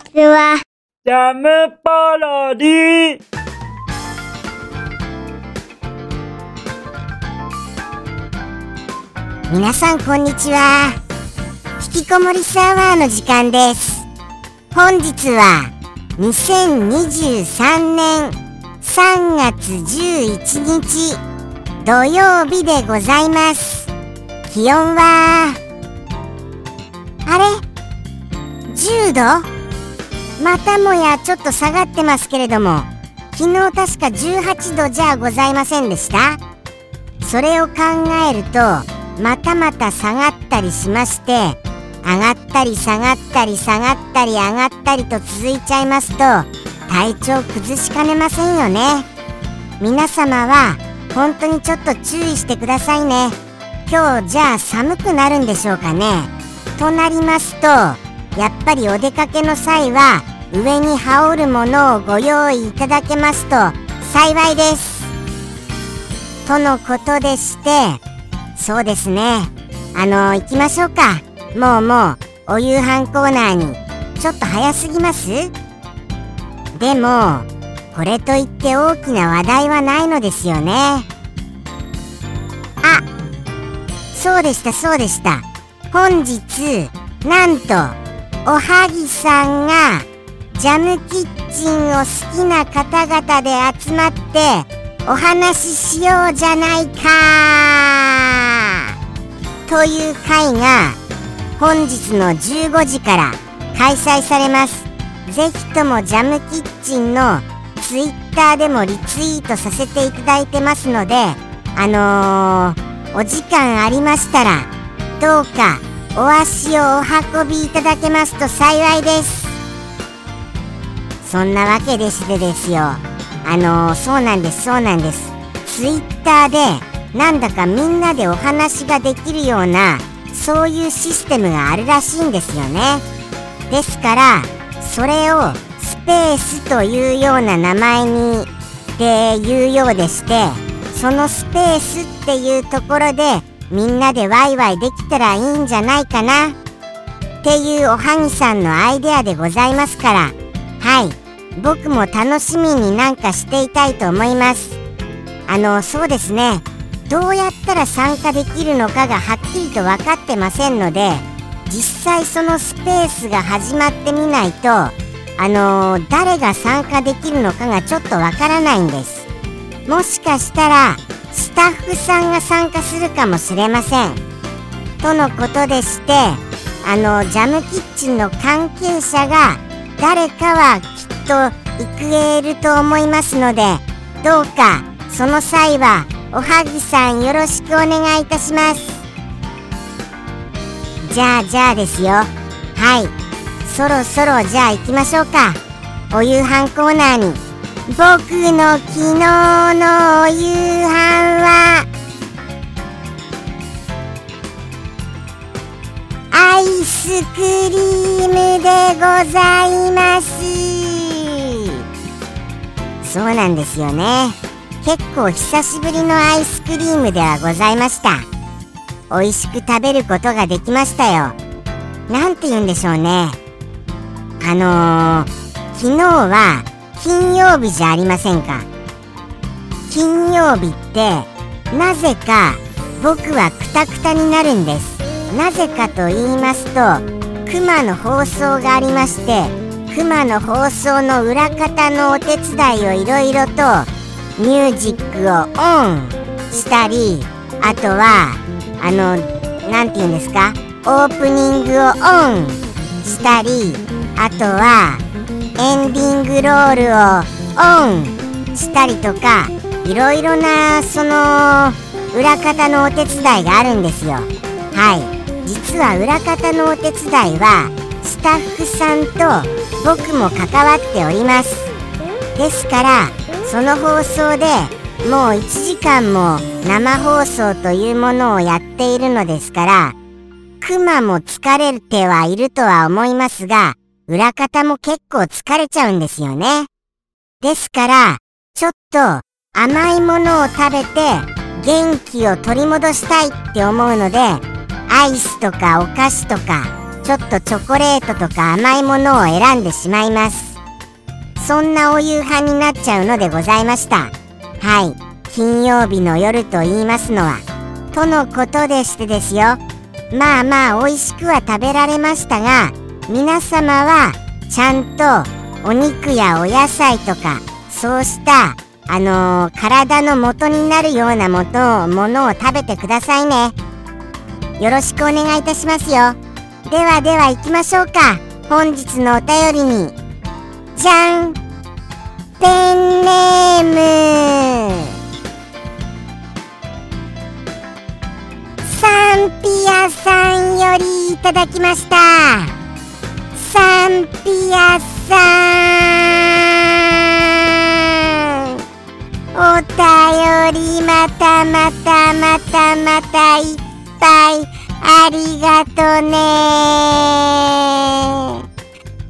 ちは。ジャムパロディ皆さんこんにちは。引きこもりサワーの時間です。本日は2023年3月11日土曜日でございます。気温はあれ？10度？またもやちょっと下がってますけれども昨日確か18度じゃございませんでした？それを考えるとまたまた下がったりしまして上がったり下がったり下がったり上がったりと続いちゃいますと体調崩しかねませんよね。皆様は本当にちょっと注意してくださいね。今日じゃあ寒くなるんでしょうかね。となりますとやっぱりお出かけの際は上に羽織るものをご用意いただけますと幸いです。とのことでしてそうですね。あの行きましょうか。もうもうお夕飯コーナーに。ちょっと早すぎます？でもこれといって大きな話題はないのですよね。あそうでしたそうでした。本日なんとおはぎさんがジャムキッチンを好きな方々で集まってお話ししようじゃないか。という会が本日の15時から開催されます。ぜひともジャムキッチンのツイッターでもリツイートさせていただいてますのであのー、お時間ありましたらどうかお足をお運びいただけますと幸いです。そんなわけでしてですよ。あのー、そうなんですそうなんです。ツイッターでなんだかみんなでお話ができるようなそういうシステムがあるらしいんですよね。ですからそれをスペースというような名前にで言うようでしてそのスペースっていうところでみんなでワイワイできたらいいんじゃないかなっていうおはぎさんのアイデアでございますから。はい。僕も楽しみになんかしていたいと思います。あのそうですね。どうやったら参加できるのかがはっきりと分かってませんので実際そのスペースが始まってみないとあのー、誰が参加できるのかがちょっとわからないんです。もしかしたらスタッフさんが参加するかもしれません。とのことでしてあのジャムキッチンの関係者が誰かはと行えると思いますのでどうかその際はおはぎさんよろしくお願いいたします。じゃあじゃあですよ。はい。そろそろじゃあ行きましょうか。お夕飯コーナーに。僕の昨日のお夕飯はアイスクリームでございます。そうなんですよね。結構久しぶりのアイスクリームではございました。美味しく食べることができましたよ。なんて言うんでしょうね。あのー、昨日は金曜日じゃありませんか。金曜日ってなぜか僕はクタクタになるんです。なぜかと言いますとクマの放送がありましてクマの放送の裏方のお手伝いをいろいろとミュージックをオンしたりあとはあの何て言うんですか？オープニングをオンしたりあとはエンディングロールをオンしたりとかいろいろなその裏方のお手伝いがあるんですよ。はい。実は裏方のお手伝いはスタッフさんと僕も関わっております。ですからその放送でもう1時間も生放送というものをやっているのですからクマも疲れてはいるとは思いますが裏方も結構疲れちゃうんですよね。ですからちょっと甘いものを食べて元気を取り戻したいって思うのでアイスとかお菓子とかちょっとチョコレートとか甘いものを選んでしまいます。そんなお夕飯になっちゃうのでございました。はい。金曜日の夜と言いますのはとのことでしてですよ。まあまあ美味しくは食べられましたが皆様はちゃんとお肉やお野菜とかそうしたあのー、体の元になるようなものを食べてくださいね。よろしくお願いいたしますよ。ではでは行きましょうか。本日のお便りに。じゃん。ペンネーム。サンピアさんよりいただきました。サンピアさん。お便りまたまたまたまたいっぱい。ありがとね。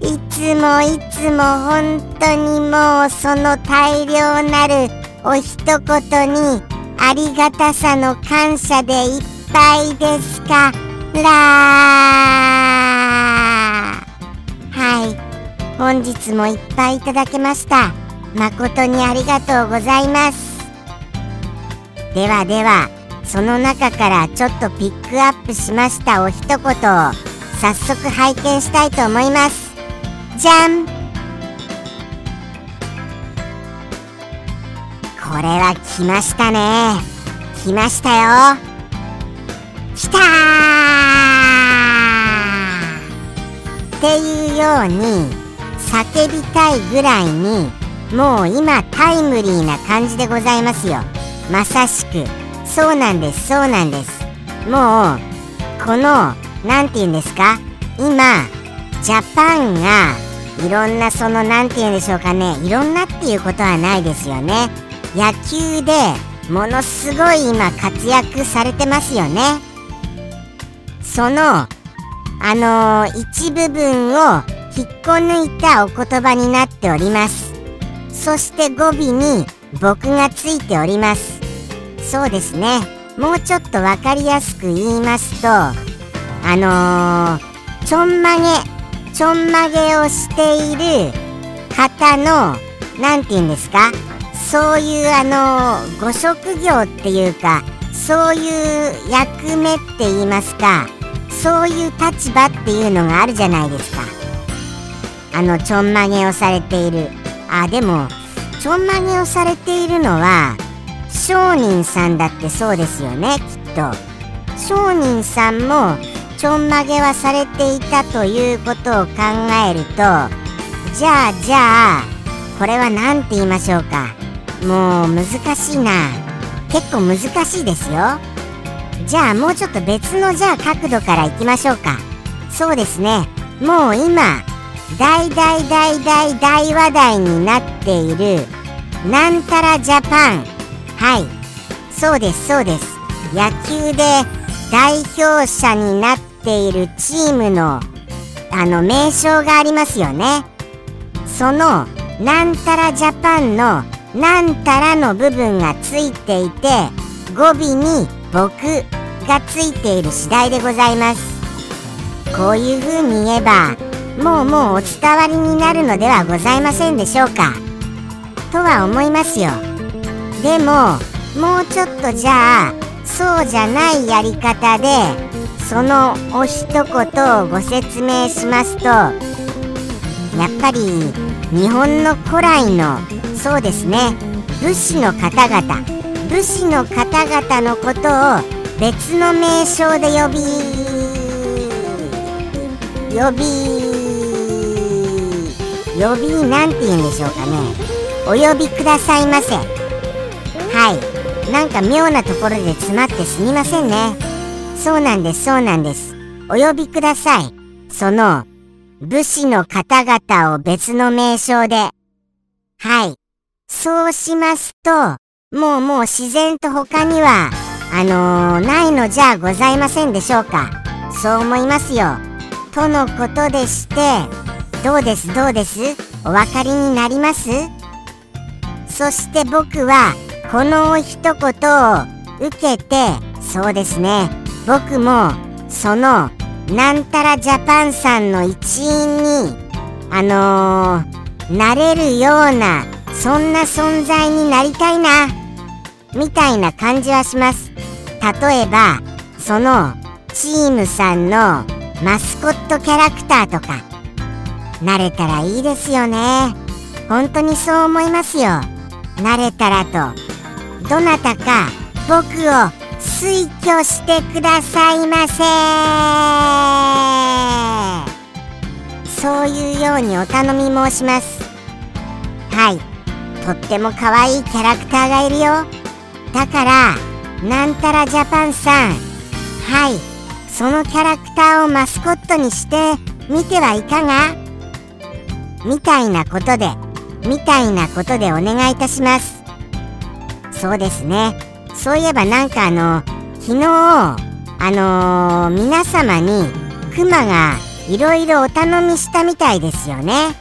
いつもいつも本当にもうその大量なるお一言にありがたさの感謝でいっぱいですか？らはい。本日もいっぱいいただけました。誠にありがとうございます。ではでは。その中からちょっとピックアップしましたお一言を早速拝見したいと思います。じゃん。これは来ましたね。来ましたよ。来たっていうように叫びたいぐらいにもう今タイムリーな感じでございますよ。まさしく。そうなんですそうなんです。もうこの何て言うんですか？今ジャパンがいろんなその何て言うんでしょうかね？いろんなっていうことはないですよね。野球でものすごい今活躍されてますよね。そのあのー、一部分を引っこ抜いたお言葉になっております。そして語尾に僕がついております。そうですね。もうちょっと分かりやすく言いますとあのー、ちょんまげちょんまげをしている方の何て言うんですか？そういうあのー、ご職業っていうかそういう役目って言いますかそういう立場っていうのがあるじゃないですか。あのちょんまげをされている。あでもちょんまげをされているのは商人さんだってそうですよねきっと。商人さんもちょんまげはされていたということを考えるとじゃあじゃあこれは何て言いましょうか。もう難しいな。結構難しいですよ。じゃあもうちょっと別のじゃあ角度からいきましょうか。そうですね。もう今大大大大大話題になっているなんたらジャパン。はい。そうですそうです。野球で代表者になっているチームのあの名称がありますよね。そのなんたらジャパンのなんたらの部分がついていて語尾に僕がついている次第でございます。こういう風に言えばもうもうお伝わりになるのではございませんでしょうか。とは思いますよ。でももうちょっとじゃあそうじゃないやり方でそのお一言をご説明しますとやっぱり日本の古来のそうですね武士の方々武士の方々のことを別の名称で呼び呼び呼びなんて言うんでしょうかね。お呼びくださいませ。はい。なんか妙なところで詰まってすみませんね。そうなんですそうなんです。お呼びください。その武士の方々を別の名称で。はい。そうしますともうもう自然と他にはあのー、ないのじゃございませんでしょうか。そう思いますよ。とのことでしてどうですどうです？お分かりになります？そして僕はこの一言を受けてそうですね。僕もそのなんたらジャパンさんの一員にあのー、なれるようなそんな存在になりたいなみたいな感じはします。例えばそのチームさんのマスコットキャラクターとか慣れたらいいですよね。本当にそう思いますよ。慣れたらとどなたか僕を推挙してくださいませ。そういうようにお頼み申しますはい。とっても可愛いキャラクターがいるよ。だからなんたらジャパンさん。はい。そのキャラクターをマスコットにしてみてはいかが？みたいなことでみたいなことでお願いいたします。そうですね。そういえばなんかあの昨日あのー、皆様にクマがいろいろお頼みしたみたいですよね。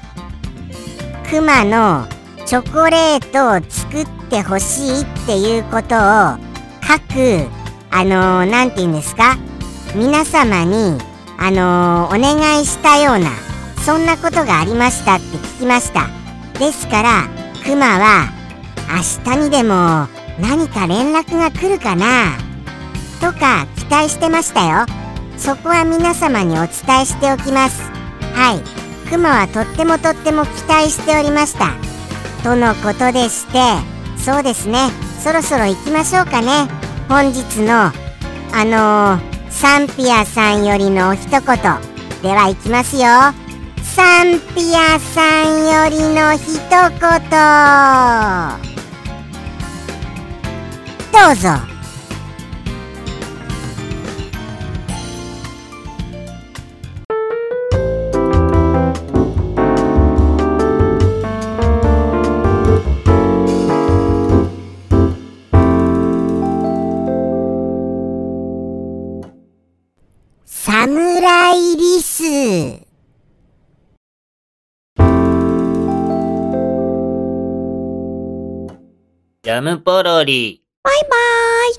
クマのチョコレートを作ってほしいっていうことを各あの何、ー、て言うんですか？皆様にあのー、お願いしたようなそんなことがありましたって聞きました。ですからクマは明日にでも何か連絡が来るかな？とか期待してましたよ。そこは皆様にお伝えしておきます。はい。クマはとってもとっても期待しておりました。とのことでしてそうですね。そろそろ行きましょうかね。本日のあのー、サンピアさんよりの一言。では行きますよ。サンピアさんよりの一言。どうぞ。サムライリス。ジャムポロリ。バイバイ。